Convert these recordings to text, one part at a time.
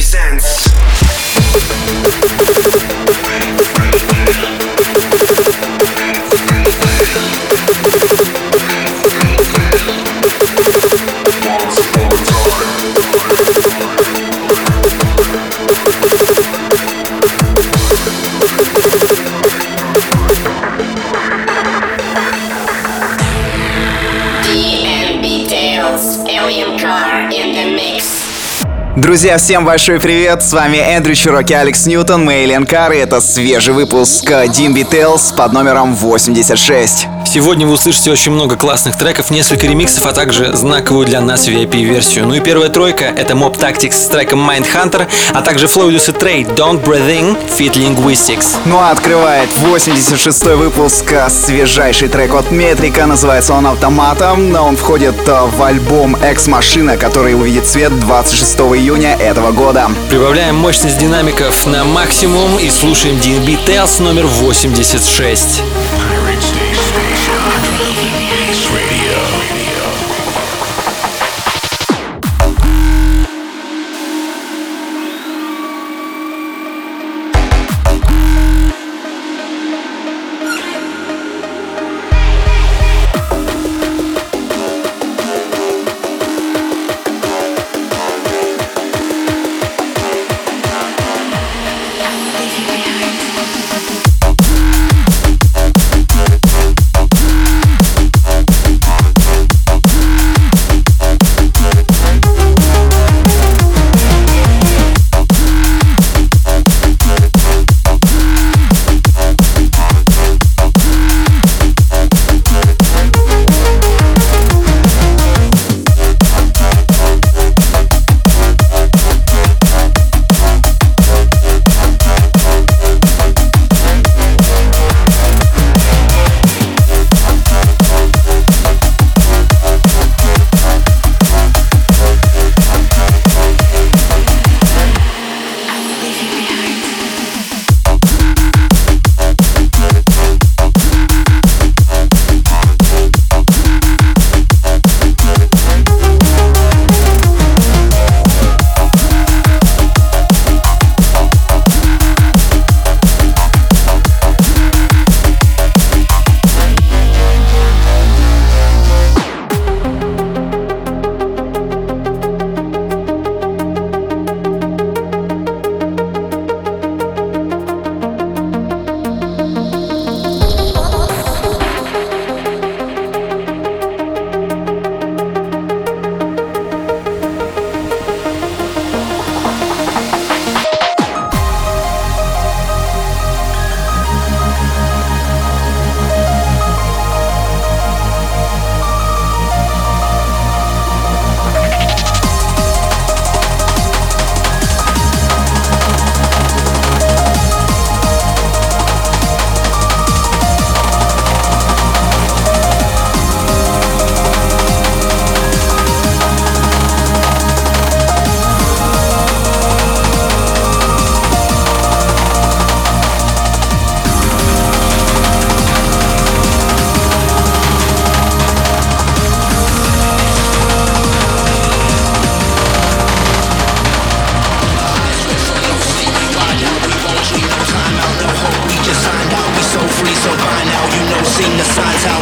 presents. Друзья, всем большой привет! С вами Эндрю Чуроки, Алекс Ньютон, Мейлен Кар, и это свежий выпуск Dimby Tales под номером 86. Сегодня вы услышите очень много классных треков, несколько ремиксов, а также знаковую для нас VIP-версию. Ну и первая тройка — это Mob Tactics с треком Mindhunter, а также Floydus и Trade Don't Breathe In Fit Linguistics. Ну а открывает 86-й выпуск а, свежайший трек от Метрика, называется он «Автоматом», но он входит а, в альбом «Экс-машина», который увидит свет 26 июня этого года. Прибавляем мощность динамиков на максимум и слушаем DNB Tales номер 86.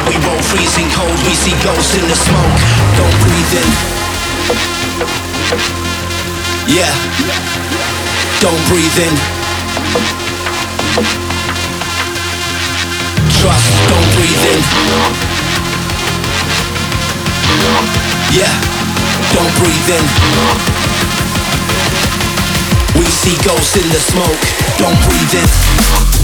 We roll freezing cold We see ghosts in the smoke. Don't breathe in. Yeah. Don't breathe in. Trust, don't breathe in. Yeah. Don't breathe in. We see ghosts in the smoke. Don't breathe in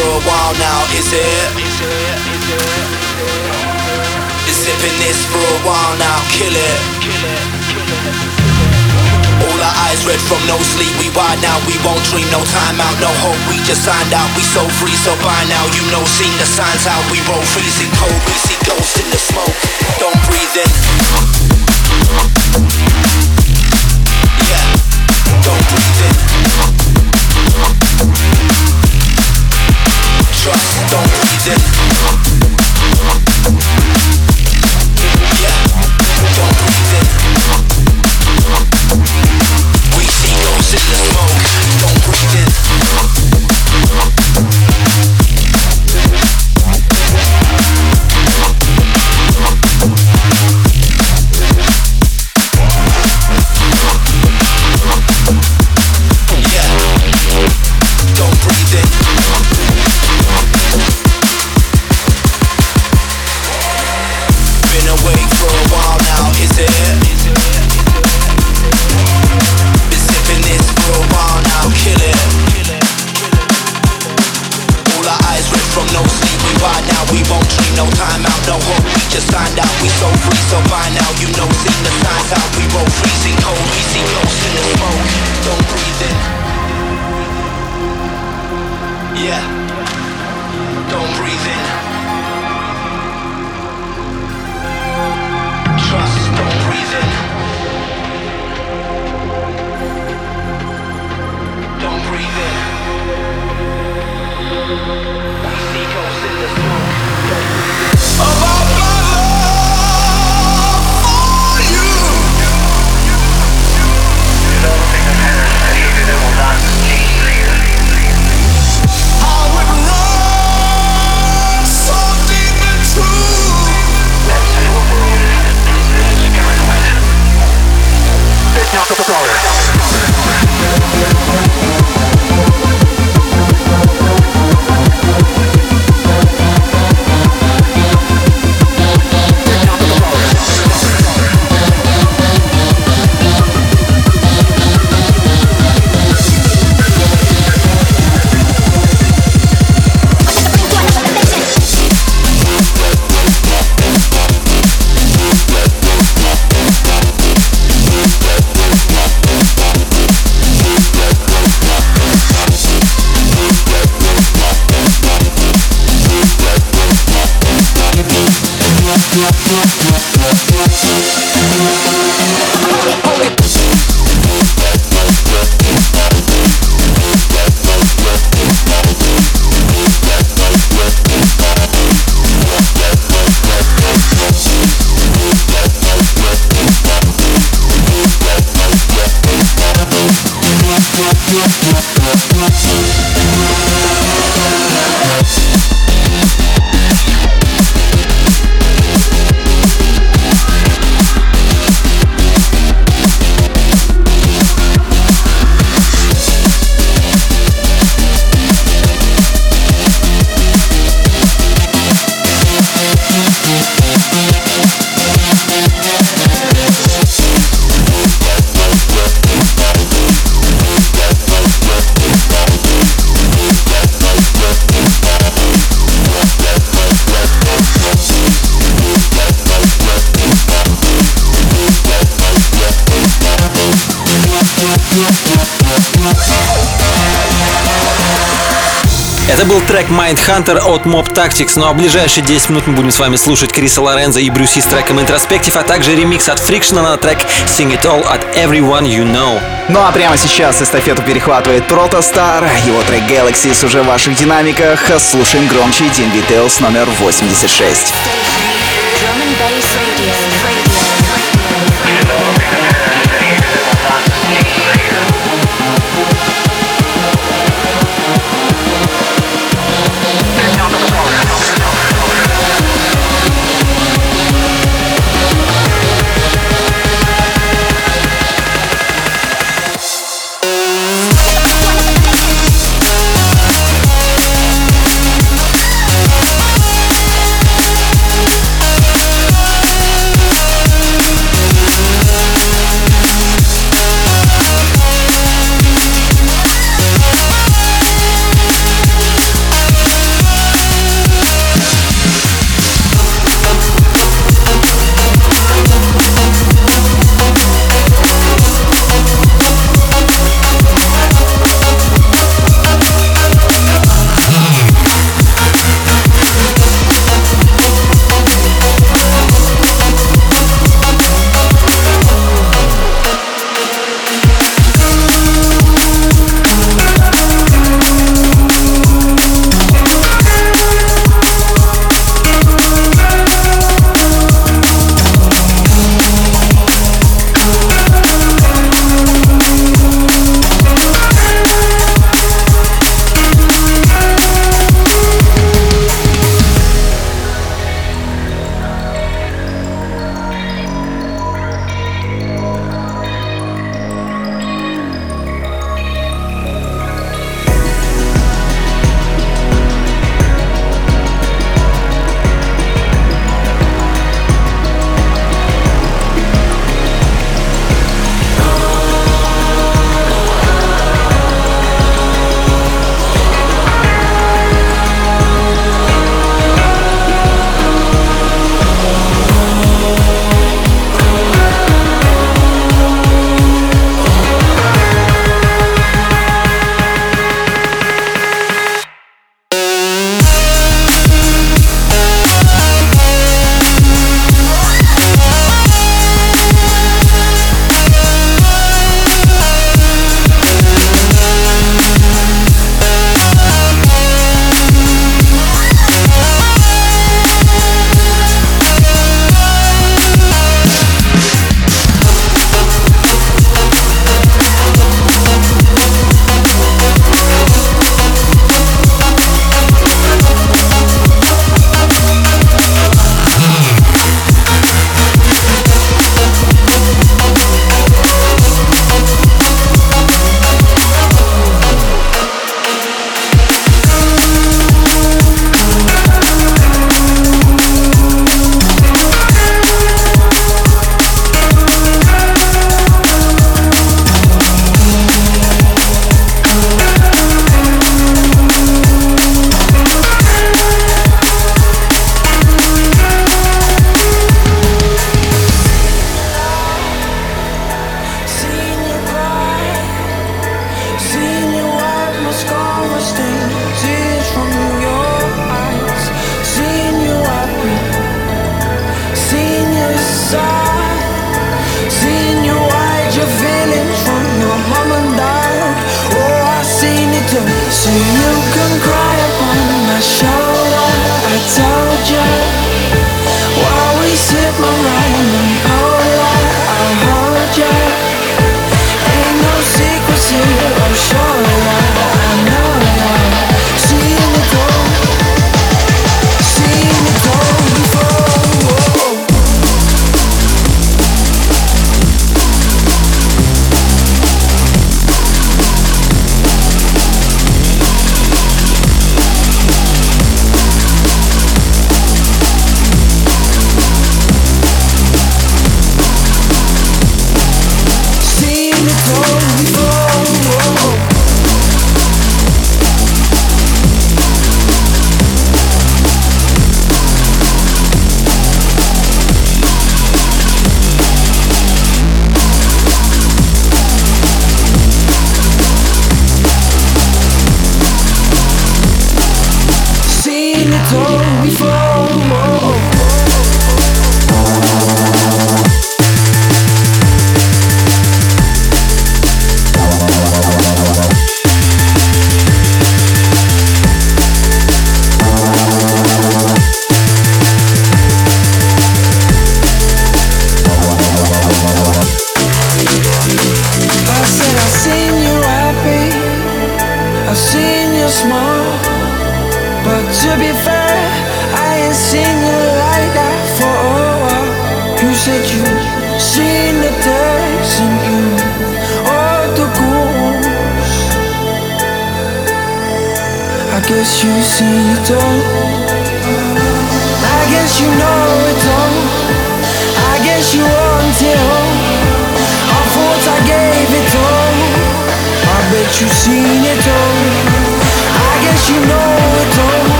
for a while now, is it? Been sipping this for a while now, kill it. All our eyes red from no sleep, we wide now, we won't dream, no time out, no hope, we just signed out, we so free, so by now, you know, seen the signs how we roll, freezing cold, we see ghosts in the smoke, don't breathe in. Yeah, don't breathe in. Trust, don't breathe Seacoast in the smoke. Был трек Mind Hunter от Mob Tactics, ну а в ближайшие 10 минут мы будем с вами слушать Криса Лоренза и Брюси с треком Introspective, а также ремикс от Friction на трек Sing It All от Everyone You Know. Ну а прямо сейчас эстафету перехватывает Protostar. Его трек Galaxies уже в ваших динамиках. Слушаем громче Дин Details номер 86. Drum and bass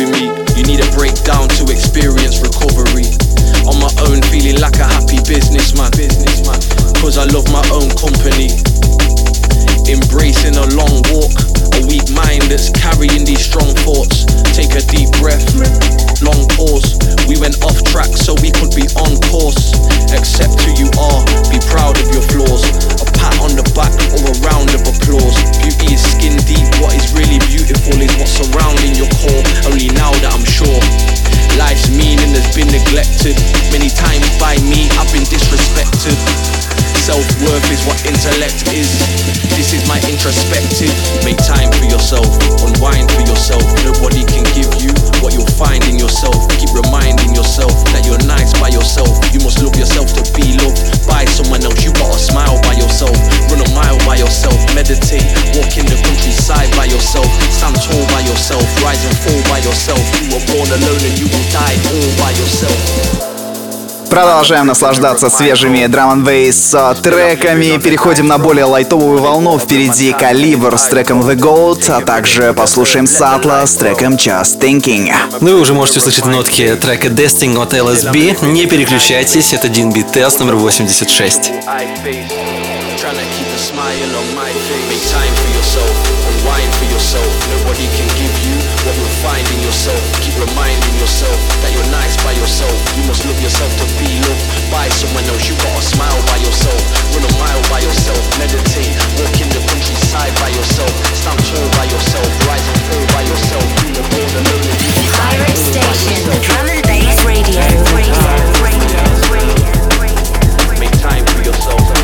moving me. You need a breakdown to experience recovery. On my own, feeling like a happy businessman. Cause I love my own company. Embracing a long walk, a weak mind that's carrying these strong thoughts. Take a deep breath, long pause. We went off track so we could be on course. Accept who you are, be proud of your flaws pat on the back or a round of applause. Beauty is skin deep, what is really beautiful is what's surrounding your core. Only now that I'm sure. Life's meaning has been neglected. Many times by me, I've been disrespected. Self-worth is what intellect is. This is my introspective. Make time for yourself, unwind for yourself. Nobody can give you what you'll find in yourself. Keep reminding yourself that you're nice by yourself. You must love yourself to be loved by someone else. You gotta smile by yourself, run a mile by yourself, meditate, walk in the countryside by yourself, stand tall by yourself, rise and fall by yourself. You were born alone and you will die all by yourself. Продолжаем наслаждаться свежими драм н треками. Переходим на более лайтовую волну. Впереди Калибр с треком The Gold, а также послушаем Сатла с треком Just Thinking. Ну вы уже можете услышать нотки трека Desting от LSB. Не переключайтесь, это Дин Бит Тест номер 86. smile on my face. Make time for yourself, unwind for yourself. Nobody can give you what you'll find in yourself. Keep reminding yourself that you're nice by yourself. You must love yourself to be loved by someone else. You gotta smile by yourself, run a mile by yourself. Meditate, walk in the countryside by yourself. Stand tall by yourself, rise and fall by yourself. Be the bold and lonely Station, Drum and Bass Radio, radio, radio, radio, radio. Make time for yourself.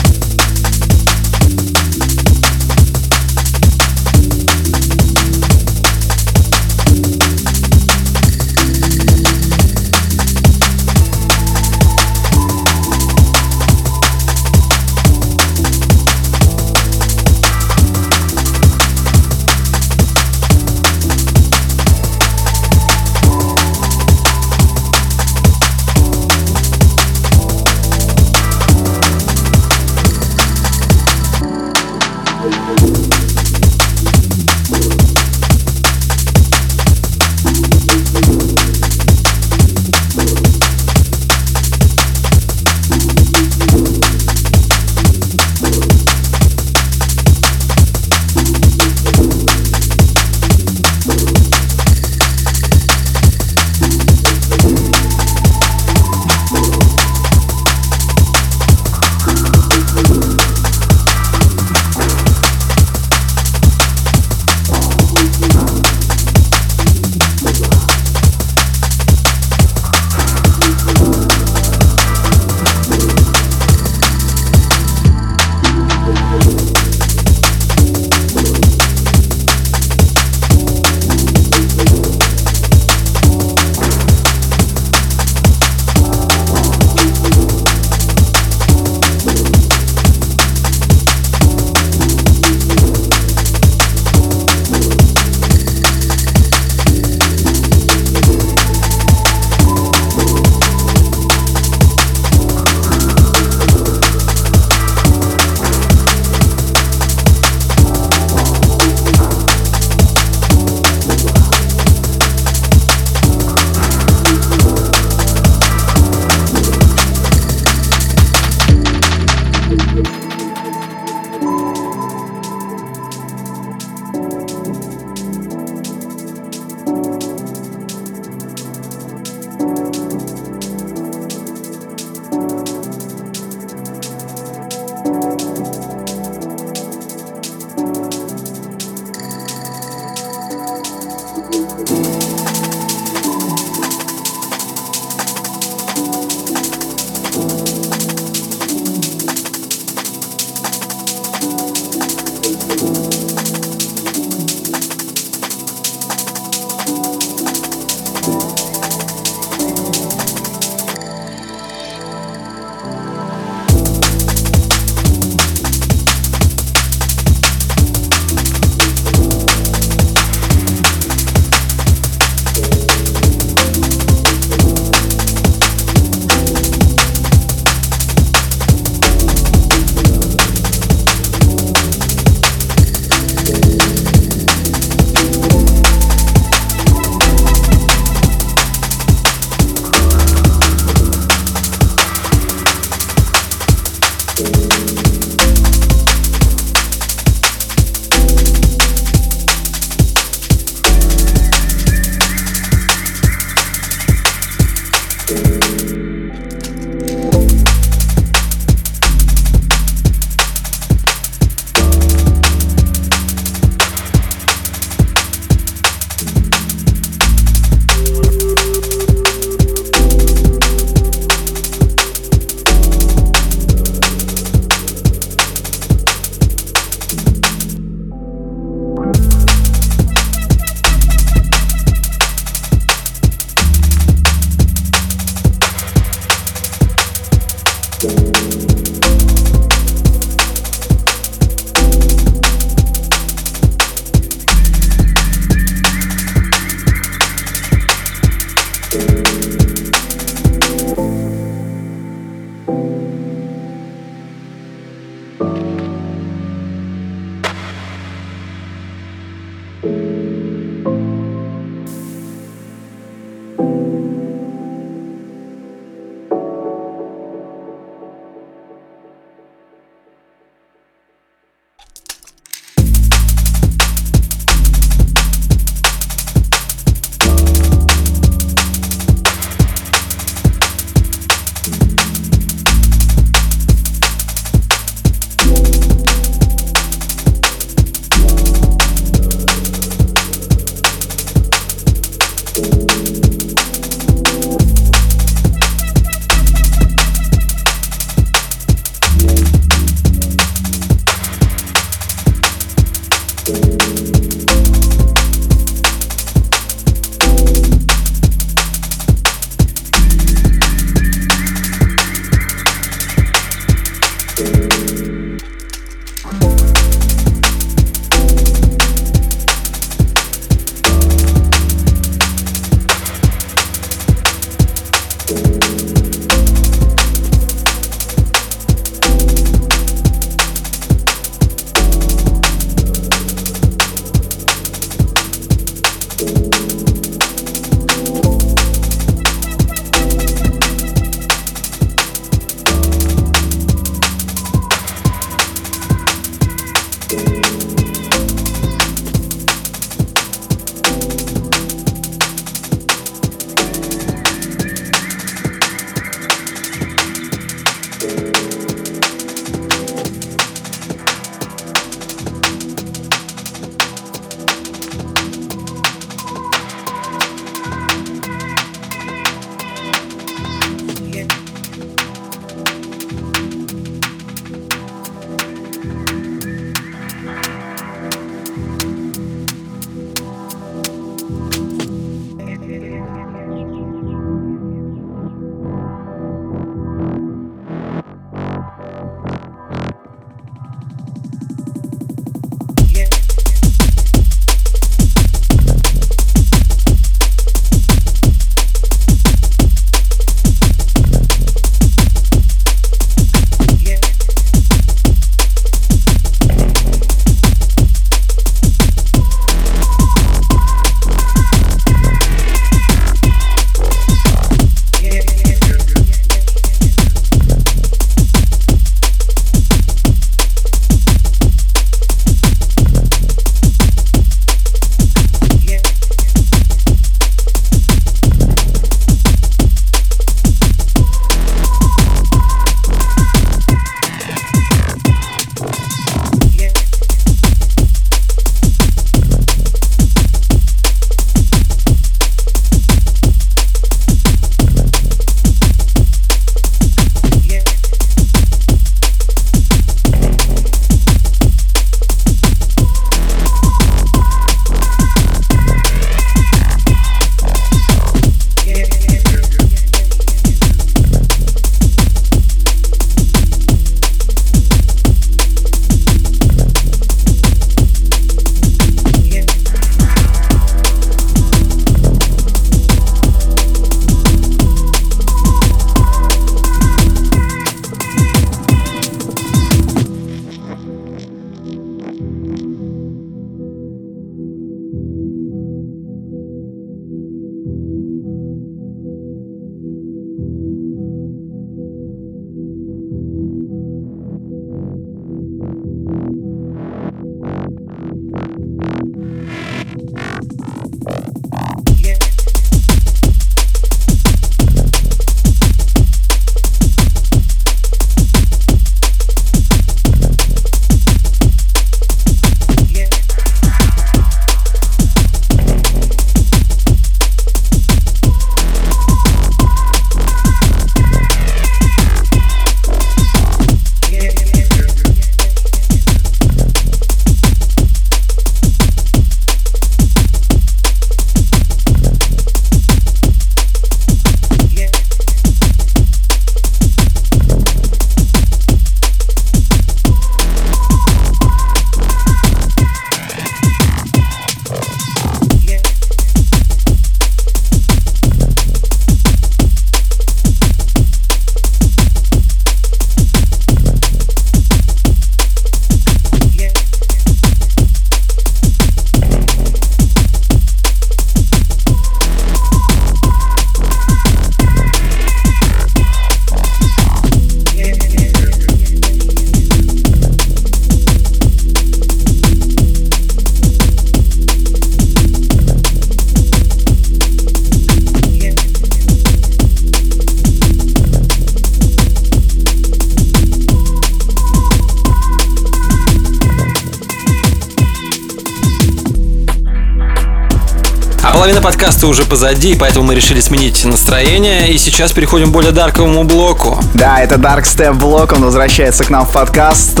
Уже позади, поэтому мы решили сменить настроение, и сейчас переходим к более дарковому блоку. Да, это Dark Step блок, он возвращается к нам в подкаст.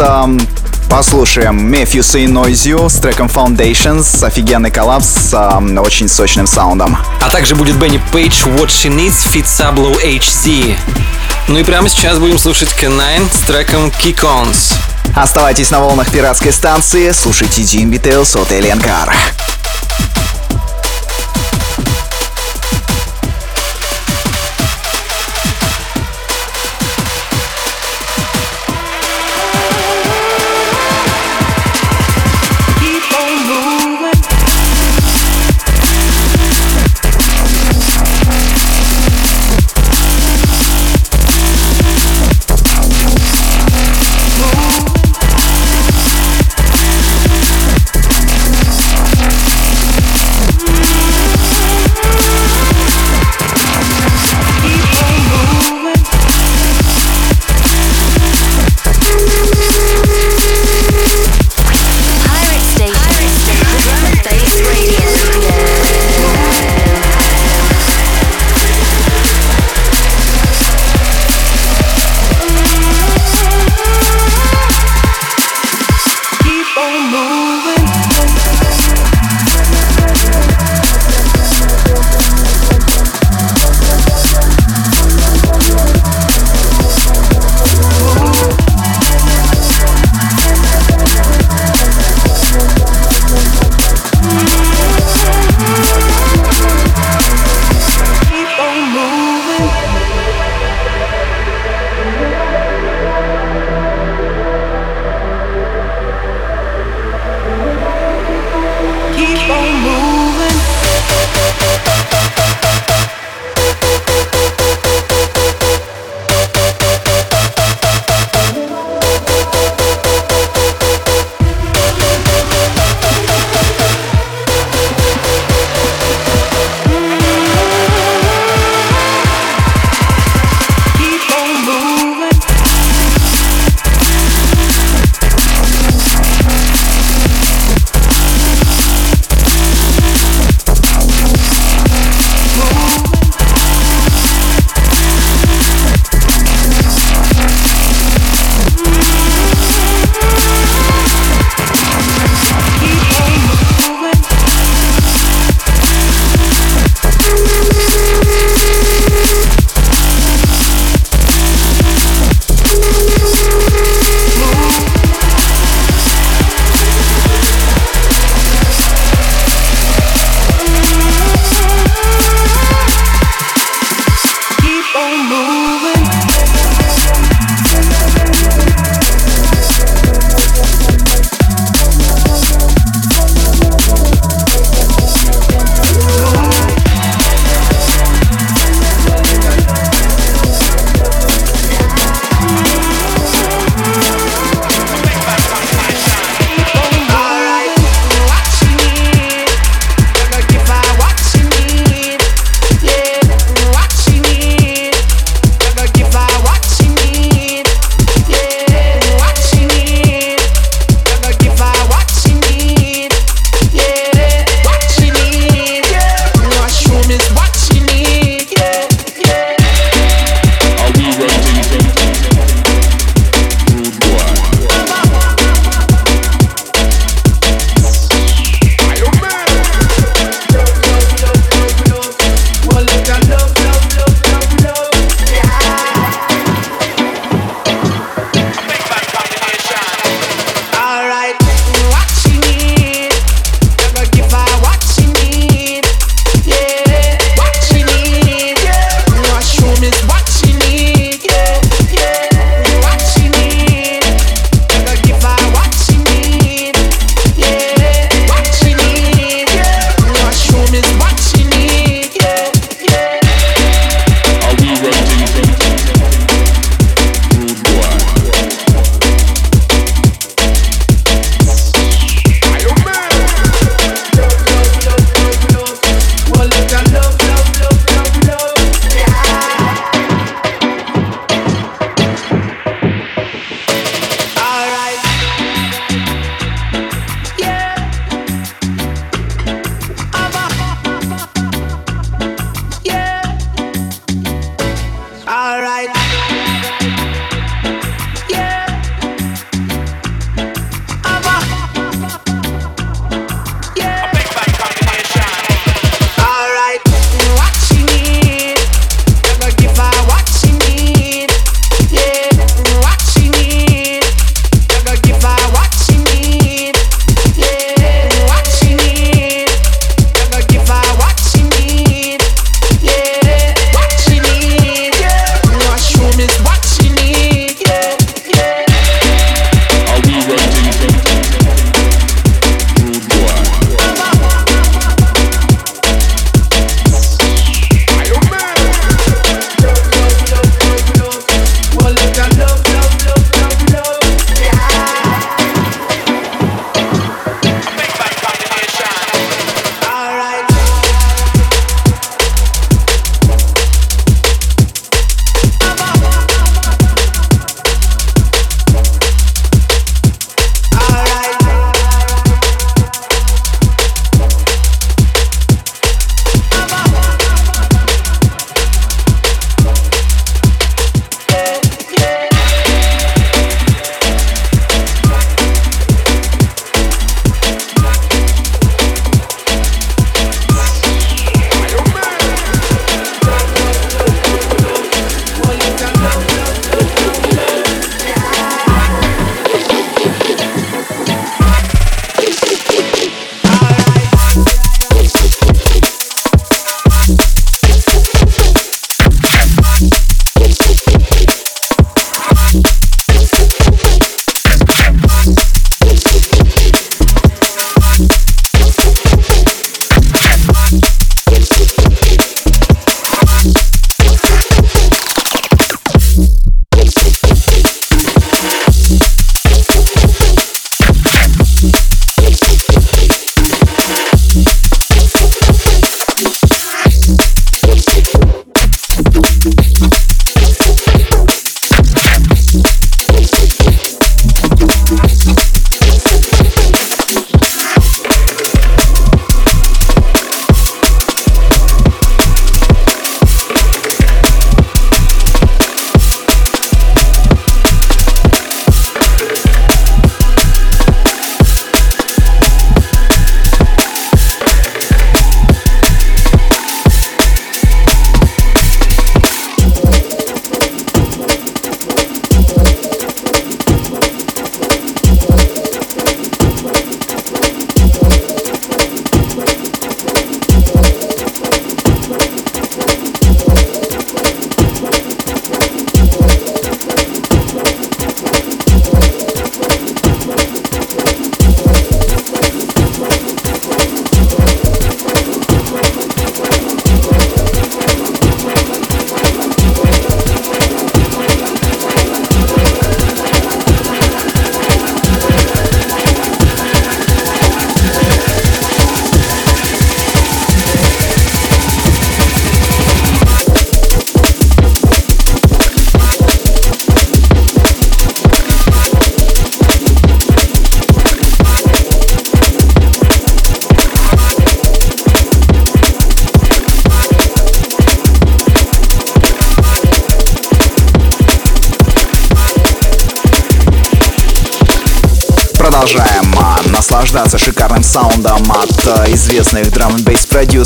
Послушаем Matthew Say Noise You с треком Foundations, офигенный коллапс с эм, очень сочным саундом. А также будет Бенни Пейдж What She Needs Fit Sablo HZ. Ну и прямо сейчас будем слушать K9 с треком Kick Ons. Оставайтесь на волнах пиратской станции, слушайте Jim Details от Alien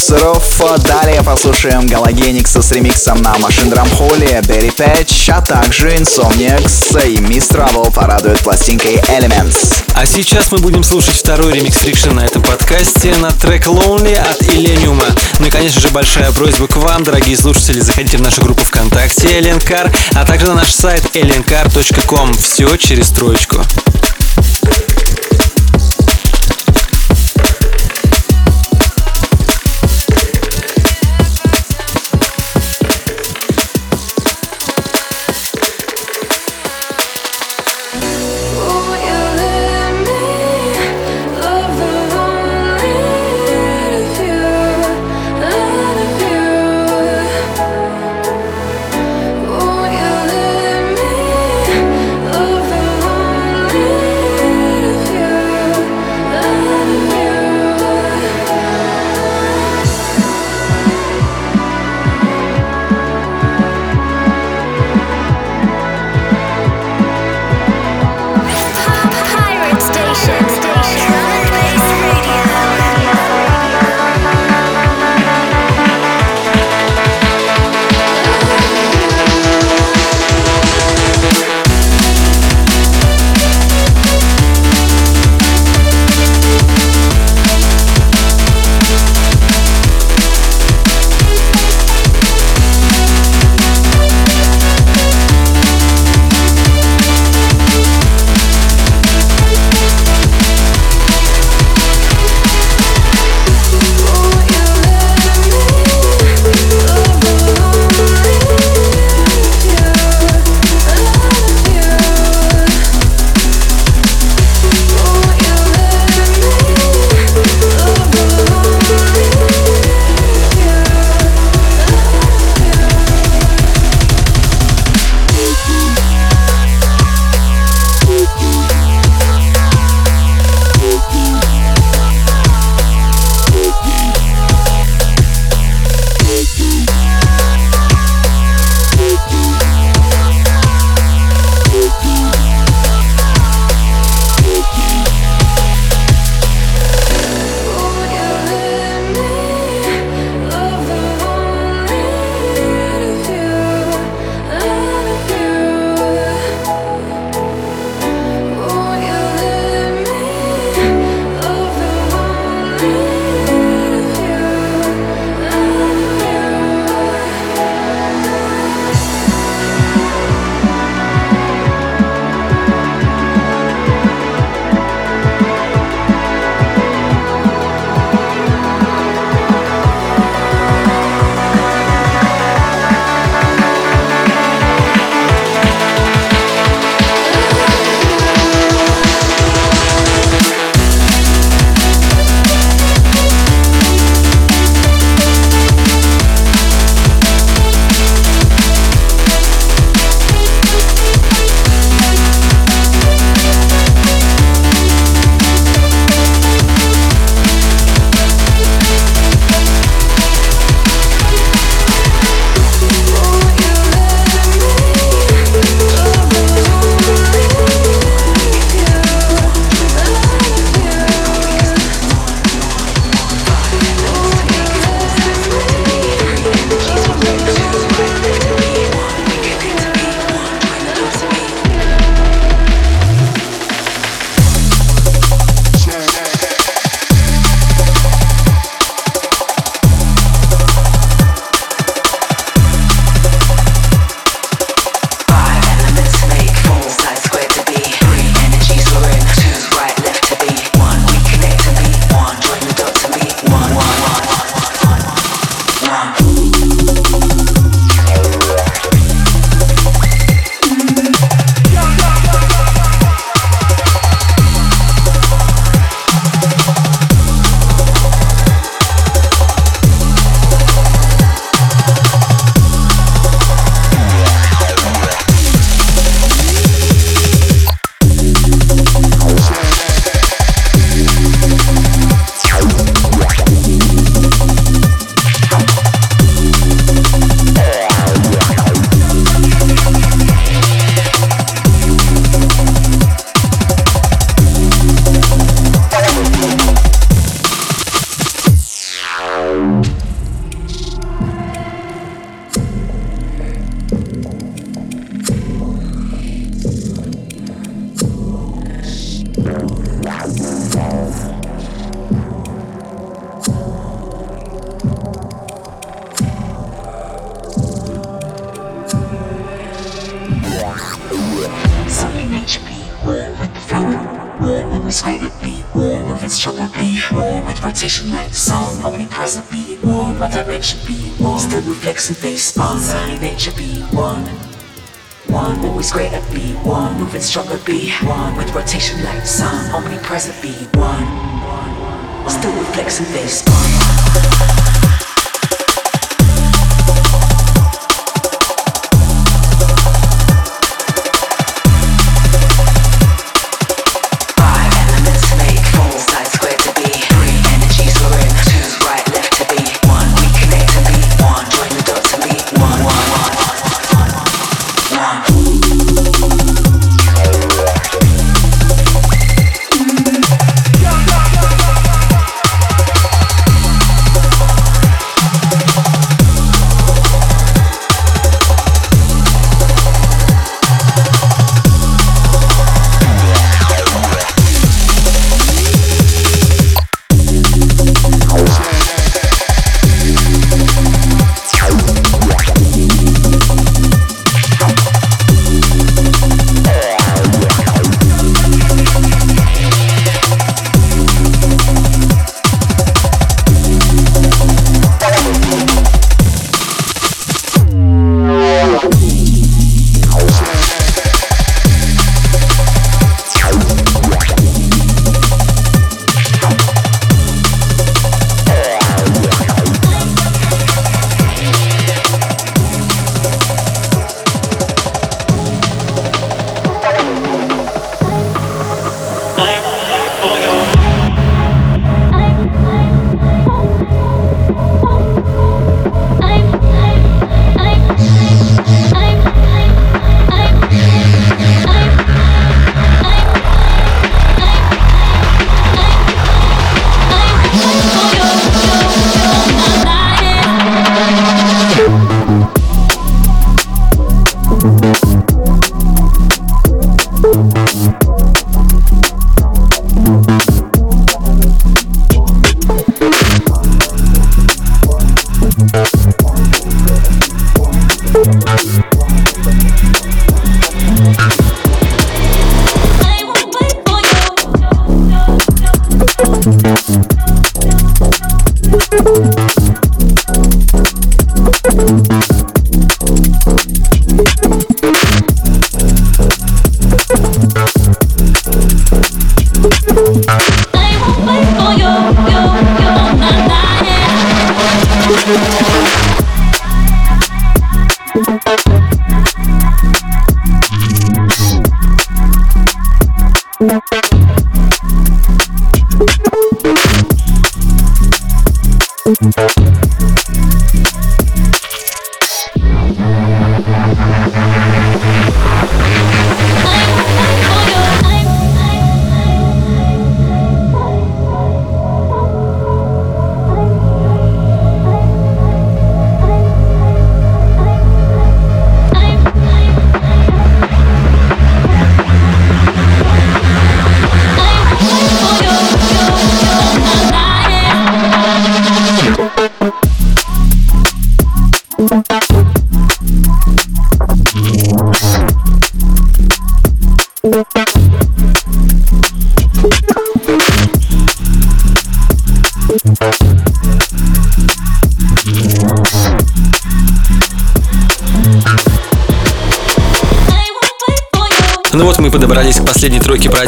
продюсеров. Далее послушаем Halogenix а с ремиксом на Machinedrum Holly, Berry Patch, а также Insomniacs и Miss Trouble порадует пластинкой Elements. А сейчас мы будем слушать второй ремикс Friction на этом подкасте на трек Lonely от Illenium. Ну и, конечно же, большая просьба к вам, дорогие слушатели, заходите в нашу группу ВКонтакте Alien Car, а также на наш сайт aliencar.com. Все через троечку. Moving stronger be one, with rotation like sun, omnipresent be one. Still reflexive base on.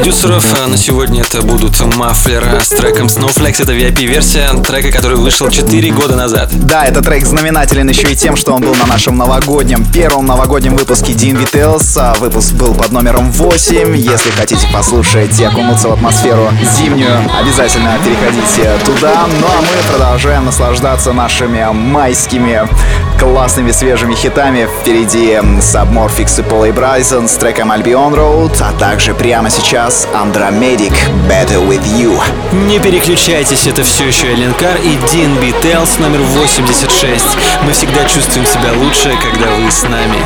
Продюсеров. А На сегодня это будут Мафлер с треком Snowflakes. Это VIP-версия трека, который вышел 4 года назад. Да, этот трек знаменателен еще и тем, что он был на нашем новогоднем, первом новогоднем выпуске Dean Details. А Выпуск был под номером 8. Если хотите послушать и окунуться в атмосферу зимнюю, обязательно переходите туда. Ну а мы продолжаем наслаждаться нашими майскими классными свежими хитами. Впереди Submorphix и Полей Брайсон с треком Albion Road, а также прямо сейчас Andromedic Better With You. Не переключайтесь, это все еще Эленкар и Дин Би Телс номер 86. Мы всегда чувствуем себя лучше, когда вы с нами.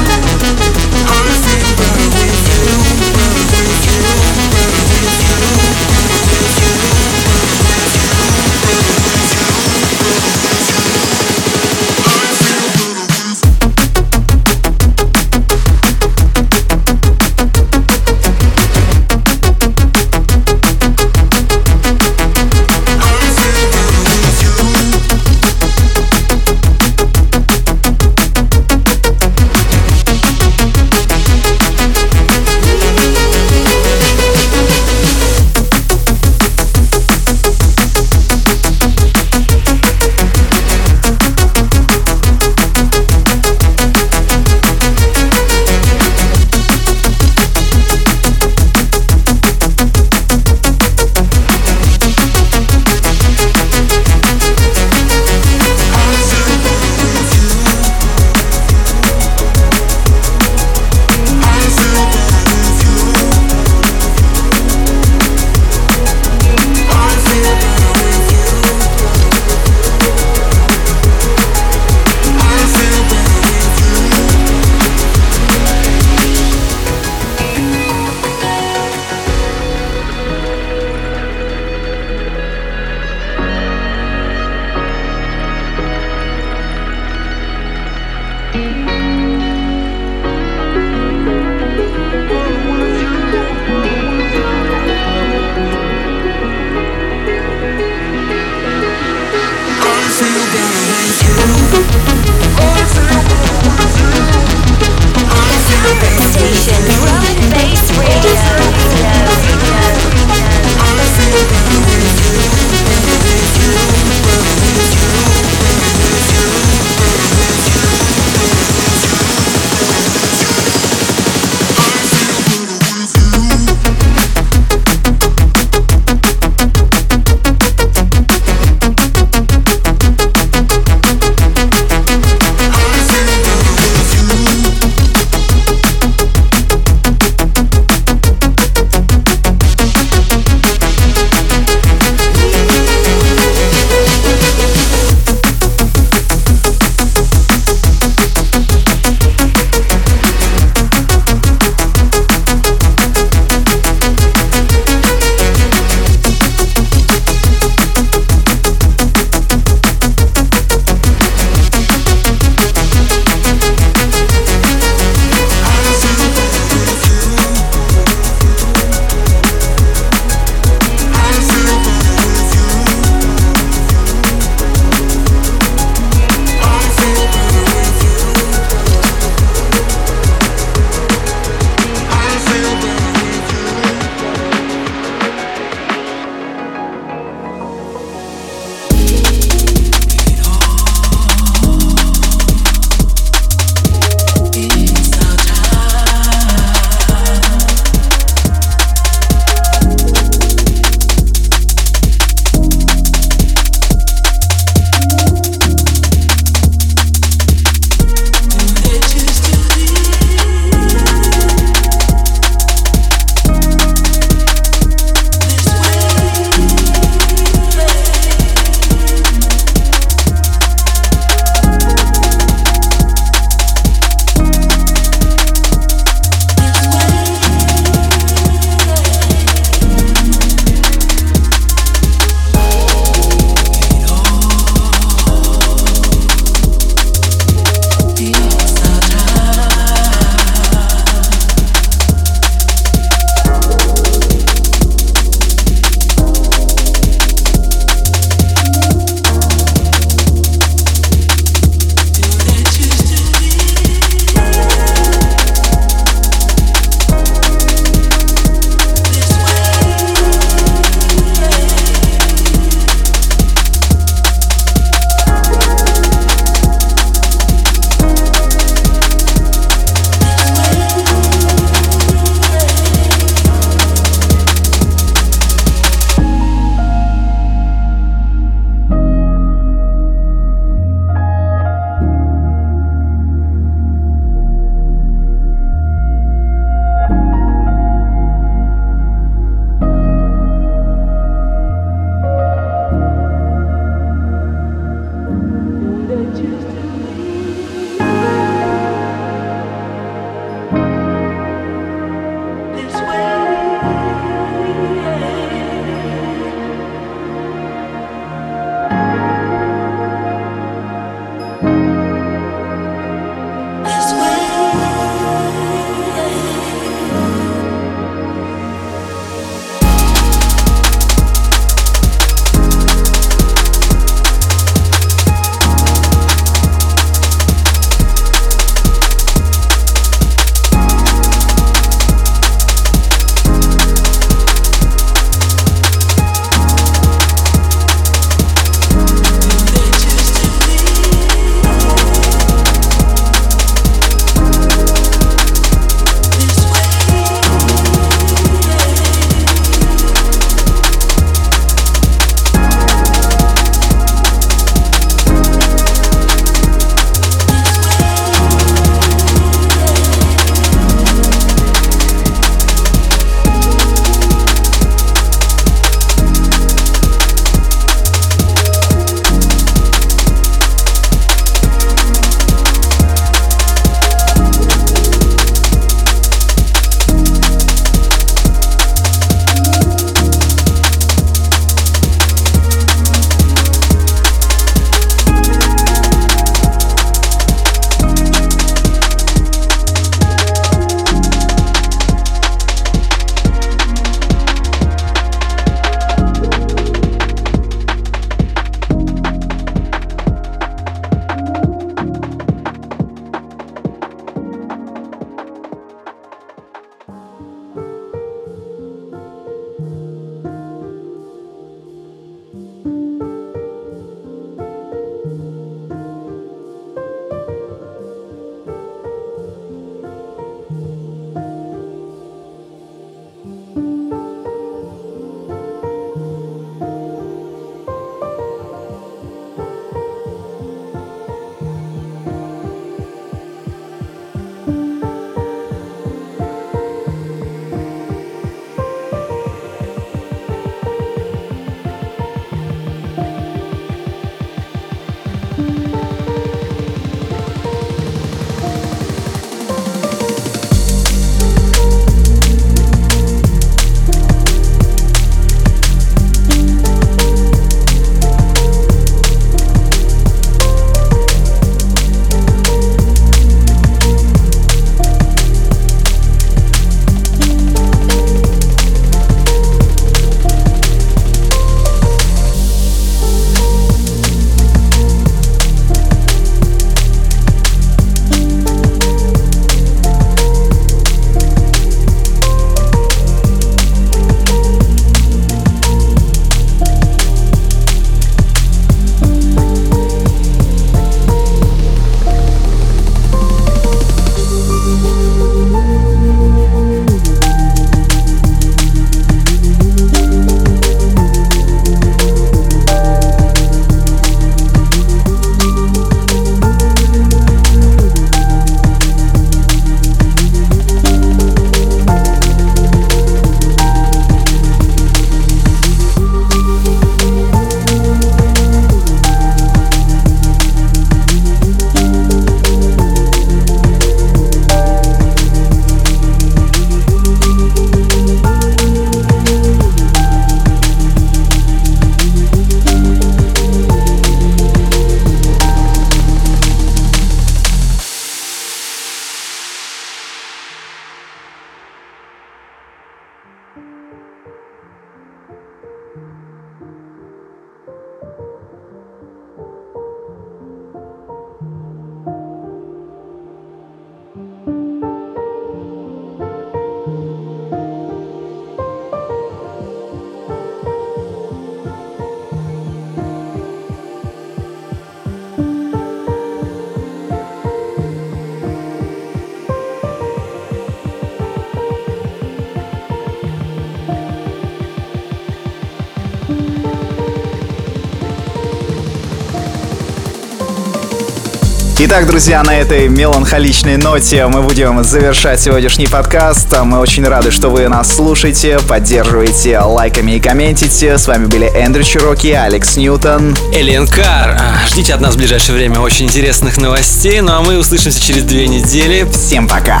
Итак, друзья, на этой меланхоличной ноте мы будем завершать сегодняшний подкаст. Мы очень рады, что вы нас слушаете, поддерживаете лайками и комментите. С вами были Эндрю Чироки, Алекс Ньютон. Элен Кар. А, ждите от нас в ближайшее время очень интересных новостей. Ну а мы услышимся через две недели. Всем пока!